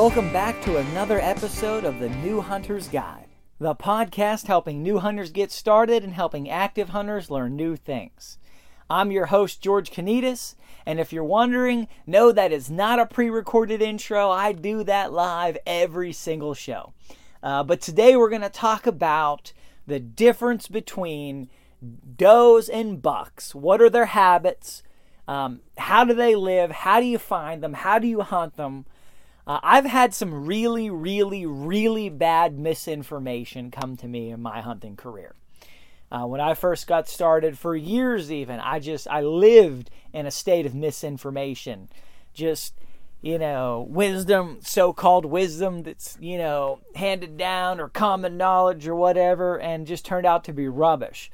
Welcome back to another episode of the New Hunter's Guide, the podcast helping new hunters get started and helping active hunters learn new things. I'm your host, George Kanitas, and if you're wondering, no, that is not a pre recorded intro. I do that live every single show. Uh, but today we're going to talk about the difference between does and bucks. What are their habits? Um, how do they live? How do you find them? How do you hunt them? Uh, I've had some really, really, really bad misinformation come to me in my hunting career. Uh, when I first got started, for years even, I just I lived in a state of misinformation. Just you know, wisdom, so-called wisdom that's you know handed down or common knowledge or whatever, and just turned out to be rubbish.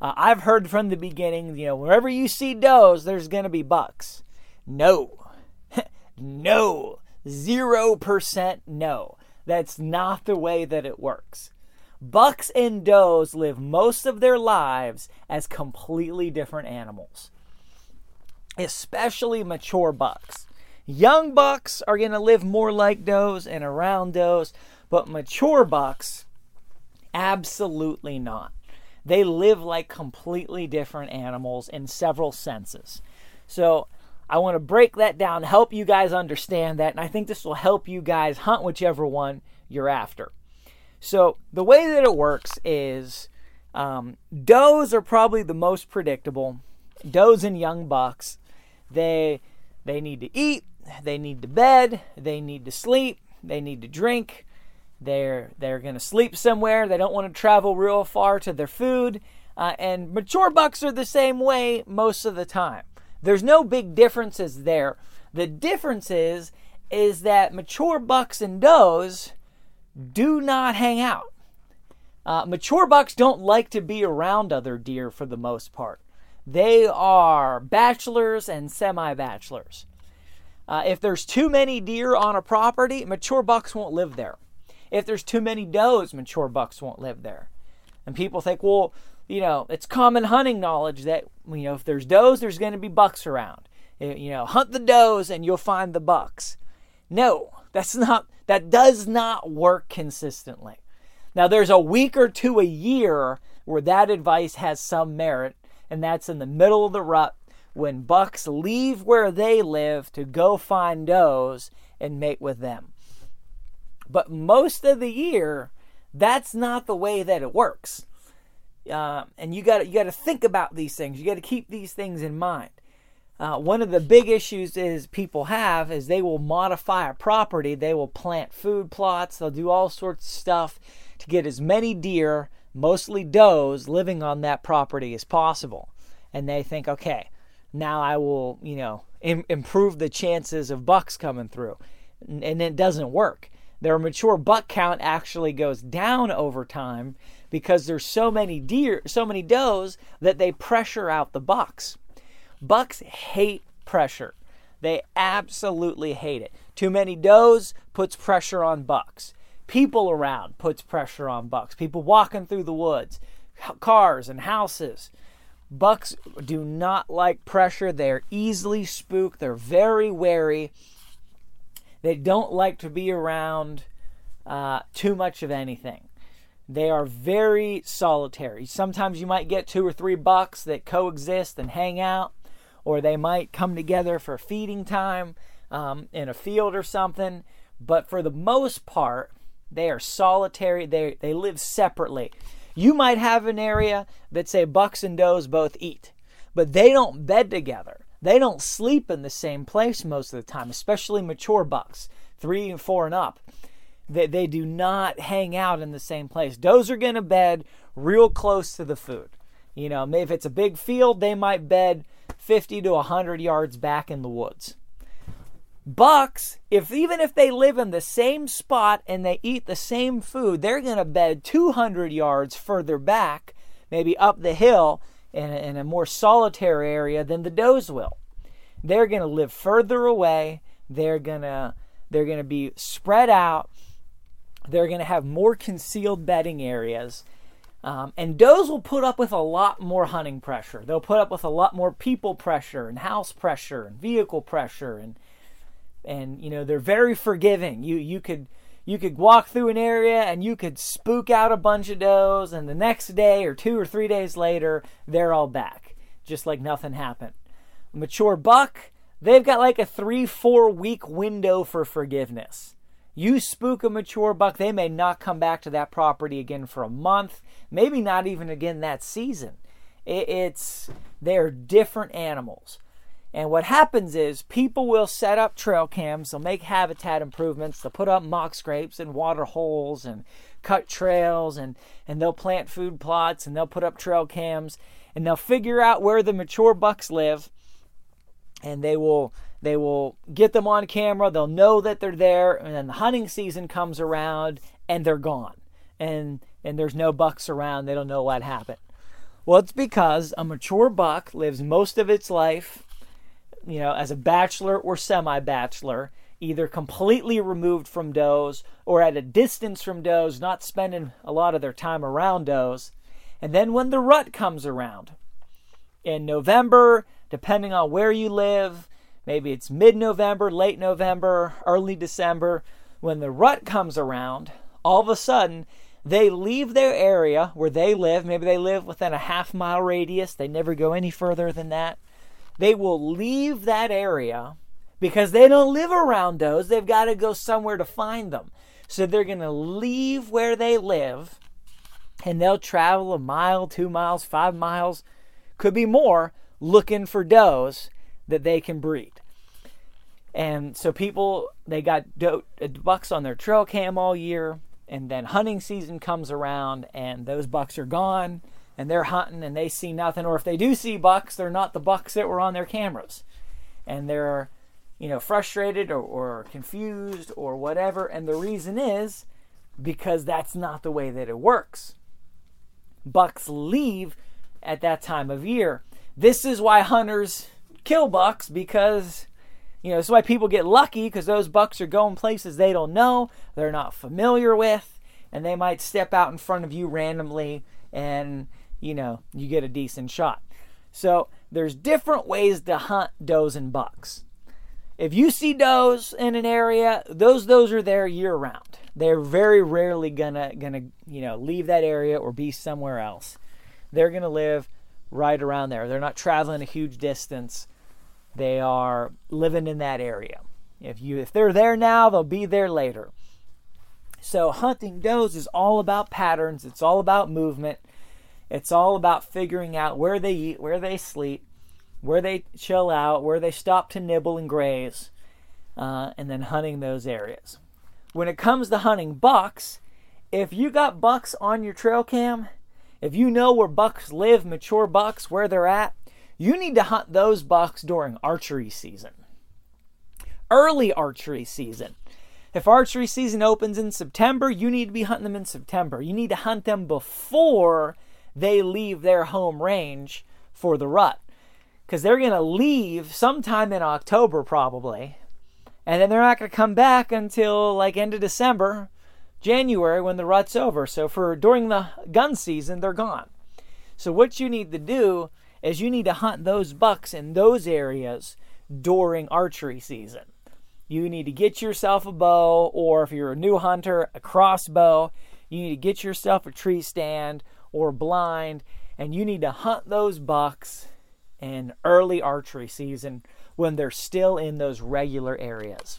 Uh, I've heard from the beginning, you know, wherever you see does, there's going to be bucks. No. no. 0% no. That's not the way that it works. Bucks and does live most of their lives as completely different animals, especially mature bucks. Young bucks are going to live more like does and around does, but mature bucks, absolutely not. They live like completely different animals in several senses. So, I want to break that down, help you guys understand that, and I think this will help you guys hunt whichever one you're after. So, the way that it works is um, does are probably the most predictable. Does and young bucks, they they need to eat, they need to bed, they need to sleep, they need to drink. They're they're going to sleep somewhere. They don't want to travel real far to their food. Uh, and mature bucks are the same way most of the time. There's no big differences there. The difference is is that mature bucks and does do not hang out. Uh, mature bucks don't like to be around other deer for the most part. They are bachelors and semi bachelors. Uh, if there's too many deer on a property, mature bucks won't live there. If there's too many does, mature bucks won't live there. And people think, well, you know, it's common hunting knowledge that, you know, if there's does, there's going to be bucks around. Eh, you know, hunt the does and you'll find the bucks. No, that's not, that does not work consistently. Now, there's a week or two a year where that advice has some merit, and that's in the middle of the rut when bucks leave where they live to go find does and mate with them. But most of the year, that's not the way that it works. Uh, and you got you got to think about these things. You got to keep these things in mind. Uh, one of the big issues is people have is they will modify a property. They will plant food plots. They'll do all sorts of stuff to get as many deer, mostly does, living on that property as possible. And they think, okay, now I will, you know, Im- improve the chances of bucks coming through. And it doesn't work. Their mature buck count actually goes down over time because there's so many deer, so many does that they pressure out the bucks. Bucks hate pressure. They absolutely hate it. Too many does puts pressure on bucks. People around puts pressure on bucks. People walking through the woods, cars and houses. Bucks do not like pressure. They're easily spooked. They're very wary. They don't like to be around uh, too much of anything. They are very solitary. Sometimes you might get two or three bucks that coexist and hang out, or they might come together for feeding time um, in a field or something. But for the most part, they are solitary. They they live separately. You might have an area that say bucks and does both eat, but they don't bed together. They don't sleep in the same place most of the time, especially mature bucks, three and four and up they, they do not hang out in the same place. Does are going to bed real close to the food. You know, if it's a big field, they might bed 50 to 100 yards back in the woods. Bucks, if even if they live in the same spot and they eat the same food, they're going to bed 200 yards further back, maybe up the hill in a, in a more solitary area than the does will. They're going to live further away. They're going to they're going to be spread out they're going to have more concealed bedding areas. Um, and does will put up with a lot more hunting pressure. They'll put up with a lot more people pressure and house pressure and vehicle pressure and and you know they're very forgiving. You you could you could walk through an area and you could spook out a bunch of does, and the next day or two or three days later, they're all back, just like nothing happened. Mature buck, they've got like a three, four week window for forgiveness. You spook a mature buck, they may not come back to that property again for a month, maybe not even again that season. It's they're different animals. And what happens is people will set up trail cams, they'll make habitat improvements, they'll put up mock scrapes and water holes and cut trails and, and they'll plant food plots and they'll put up trail cams and they'll figure out where the mature bucks live and they will they will get them on camera, they'll know that they're there, and then the hunting season comes around and they're gone. And and there's no bucks around, they don't know what happened. Well, it's because a mature buck lives most of its life you know, as a bachelor or semi bachelor, either completely removed from does or at a distance from does, not spending a lot of their time around does. And then when the rut comes around in November, depending on where you live, maybe it's mid November, late November, early December, when the rut comes around, all of a sudden they leave their area where they live. Maybe they live within a half mile radius, they never go any further than that they will leave that area because they don't live around those. They've got to go somewhere to find them. So they're going to leave where they live and they'll travel a mile, two miles, five miles, could be more, looking for does that they can breed. And so people, they got do- uh, bucks on their trail cam all year, and then hunting season comes around and those bucks are gone and they're hunting and they see nothing, or if they do see bucks, they're not the bucks that were on their cameras, and they're you know frustrated or, or confused or whatever, and the reason is because that's not the way that it works. Bucks leave at that time of year. This is why hunters kill bucks because you know, this is why people get lucky because those bucks are going places they don't know, they're not familiar with, and they might step out in front of you randomly and you know, you get a decent shot. So there's different ways to hunt does and bucks. If you see does in an area, those does are there year round. They're very rarely gonna gonna you know leave that area or be somewhere else. They're gonna live right around there. They're not traveling a huge distance. They are living in that area. If you if they're there now, they'll be there later. So hunting does is all about patterns. It's all about movement. It's all about figuring out where they eat, where they sleep, where they chill out, where they stop to nibble and graze, uh, and then hunting those areas. When it comes to hunting bucks, if you got bucks on your trail cam, if you know where bucks live, mature bucks, where they're at, you need to hunt those bucks during archery season. Early archery season. If archery season opens in September, you need to be hunting them in September. You need to hunt them before they leave their home range for the rut. Because they're going to leave sometime in October, probably. And then they're not going to come back until like end of December, January when the rut's over. So for during the gun season, they're gone. So what you need to do is you need to hunt those bucks in those areas during archery season. You need to get yourself a bow, or if you're a new hunter, a crossbow. You need to get yourself a tree stand or blind, and you need to hunt those bucks in early archery season when they're still in those regular areas.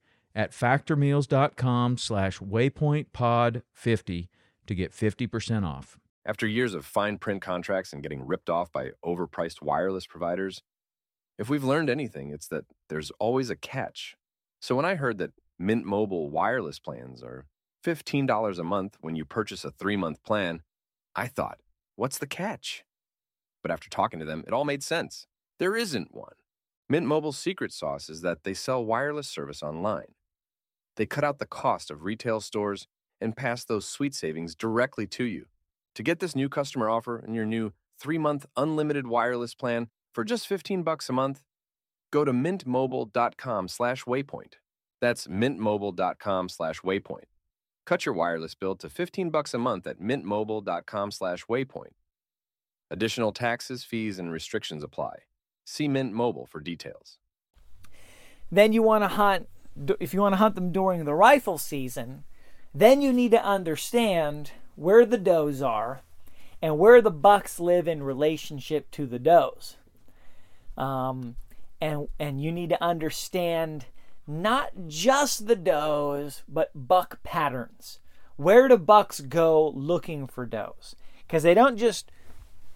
at factormeals.com slash waypointpod50 to get 50% off. After years of fine print contracts and getting ripped off by overpriced wireless providers, if we've learned anything, it's that there's always a catch. So when I heard that Mint Mobile wireless plans are $15 a month when you purchase a three month plan, I thought, what's the catch? But after talking to them, it all made sense. There isn't one. Mint Mobile's secret sauce is that they sell wireless service online. They cut out the cost of retail stores and pass those sweet savings directly to you. To get this new customer offer and your new 3-month unlimited wireless plan for just 15 bucks a month, go to mintmobile.com/waypoint. That's mintmobile.com/waypoint. Cut your wireless bill to 15 bucks a month at mintmobile.com/waypoint. Additional taxes, fees, and restrictions apply. See Mint Mobile for details. Then you want to hunt if you want to hunt them during the rifle season, then you need to understand where the does are and where the bucks live in relationship to the does. Um, and and you need to understand not just the does, but buck patterns. Where do bucks go looking for does? Because they don't just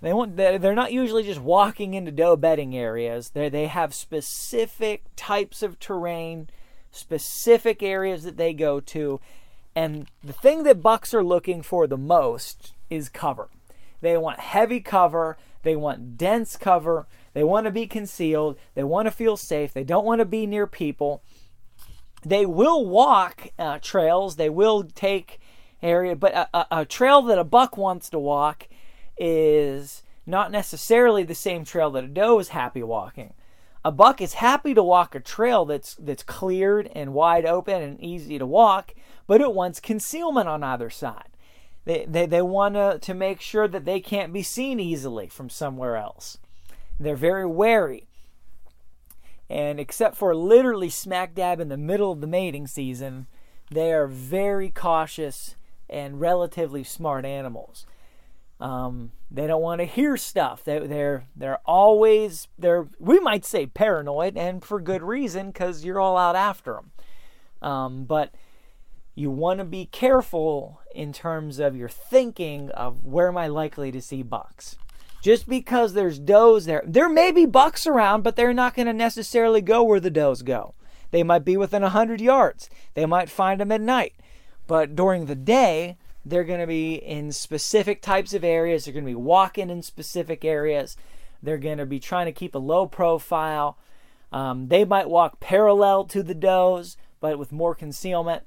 they want they're not usually just walking into doe bedding areas. They they have specific types of terrain, specific areas that they go to, and the thing that bucks are looking for the most is cover. They want heavy cover, they want dense cover, they want to be concealed, they want to feel safe, they don't want to be near people. They will walk uh, trails, they will take area, but a, a, a trail that a buck wants to walk is not necessarily the same trail that a doe is happy walking. A buck is happy to walk a trail that's that's cleared and wide open and easy to walk, but it wants concealment on either side. They they, they want to, to make sure that they can't be seen easily from somewhere else. They're very wary. And except for literally smack dab in the middle of the mating season, they are very cautious and relatively smart animals. Um, they don't want to hear stuff. They, they're they're always they're we might say paranoid, and for good reason because you're all out after them. Um, but you want to be careful in terms of your thinking of where am I likely to see bucks. Just because there's does there, there may be bucks around, but they're not going to necessarily go where the does go. They might be within a 100 yards. They might find them at night. But during the day, they're going to be in specific types of areas. They're going to be walking in specific areas. They're going to be trying to keep a low profile. Um, they might walk parallel to the does, but with more concealment.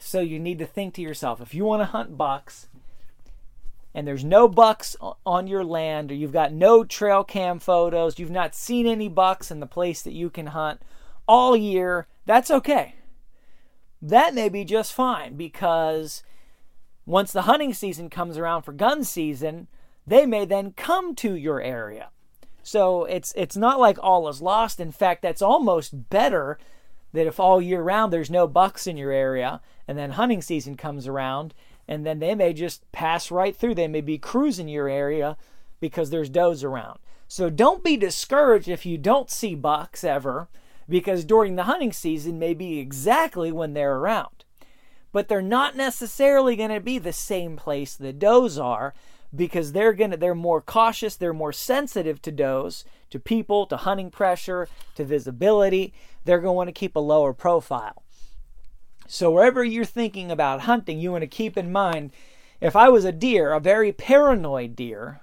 So you need to think to yourself if you want to hunt bucks and there's no bucks on your land, or you've got no trail cam photos, you've not seen any bucks in the place that you can hunt all year, that's okay. That may be just fine because once the hunting season comes around for gun season, they may then come to your area. So it's it's not like all is lost. In fact, that's almost better that if all year round there's no bucks in your area and then hunting season comes around and then they may just pass right through. They may be cruising your area because there's does around. So don't be discouraged if you don't see bucks ever because during the hunting season may be exactly when they're around but they're not necessarily going to be the same place the does are because they're going to they're more cautious, they're more sensitive to does, to people, to hunting pressure, to visibility. They're going to want to keep a lower profile. So wherever you're thinking about hunting, you want to keep in mind if I was a deer, a very paranoid deer,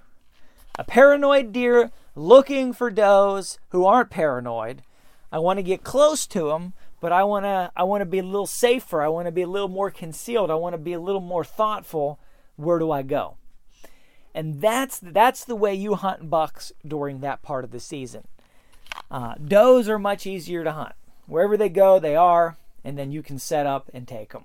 a paranoid deer looking for does who aren't paranoid, I want to get close to them but I want to I want to be a little safer. I want to be a little more concealed. I want to be a little more thoughtful. Where do I go? And that's that's the way you hunt bucks during that part of the season. Uh, does are much easier to hunt. Wherever they go, they are, and then you can set up and take them.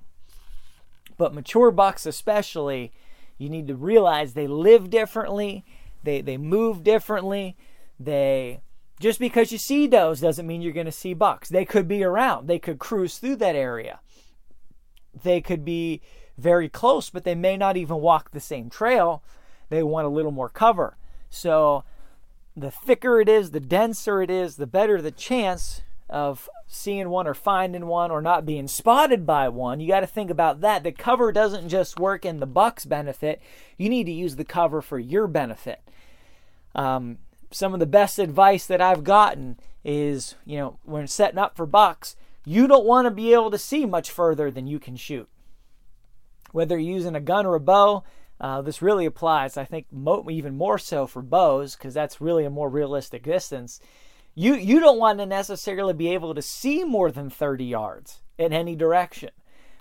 But mature bucks, especially, you need to realize they live differently. They they move differently. They just because you see does doesn't mean you're going to see bucks. They could be around, they could cruise through that area. They could be very close, but they may not even walk the same trail. They want a little more cover. So the thicker it is, the denser it is, the better the chance of seeing one or finding one or not being spotted by one, you got to think about that. The cover doesn't just work in the buck's benefit, you need to use the cover for your benefit. Um, some of the best advice that I've gotten is, you know, when setting up for bucks, you don't want to be able to see much further than you can shoot. Whether you're using a gun or a bow, uh, this really applies, I think, mo- even more so for bows because that's really a more realistic distance. You you don't want to necessarily be able to see more than 30 yards in any direction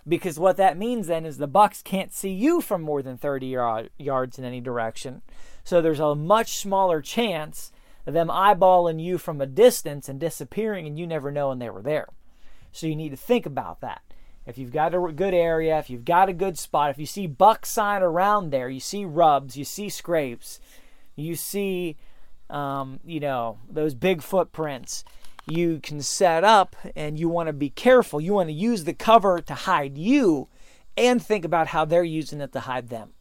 because what that means then is the bucks can't see you from more than 30 yard, yards in any direction. So there's a much smaller chance of them eyeballing you from a distance and disappearing and you never knowing they were there. So you need to think about that. If you've got a good area, if you've got a good spot, if you see buck sign around there, you see rubs, you see scrapes, you see, um, you know, those big footprints, you can set up and you want to be careful. You want to use the cover to hide you and think about how they're using it to hide them.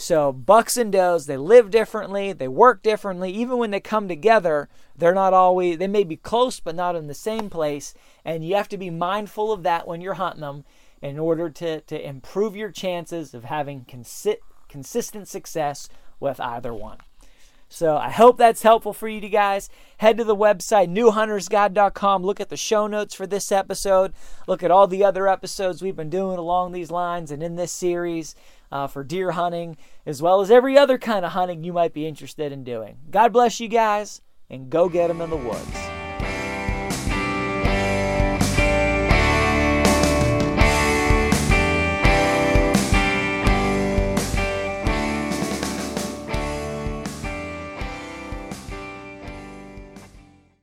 So bucks and does, they live differently, they work differently. Even when they come together, they're not always they may be close but not in the same place, and you have to be mindful of that when you're hunting them in order to to improve your chances of having consi- consistent success with either one. So I hope that's helpful for you guys. Head to the website newhuntersguide.com. Look at the show notes for this episode. Look at all the other episodes we've been doing along these lines and in this series uh, for deer hunting, as well as every other kind of hunting you might be interested in doing. God bless you guys, and go get them in the woods.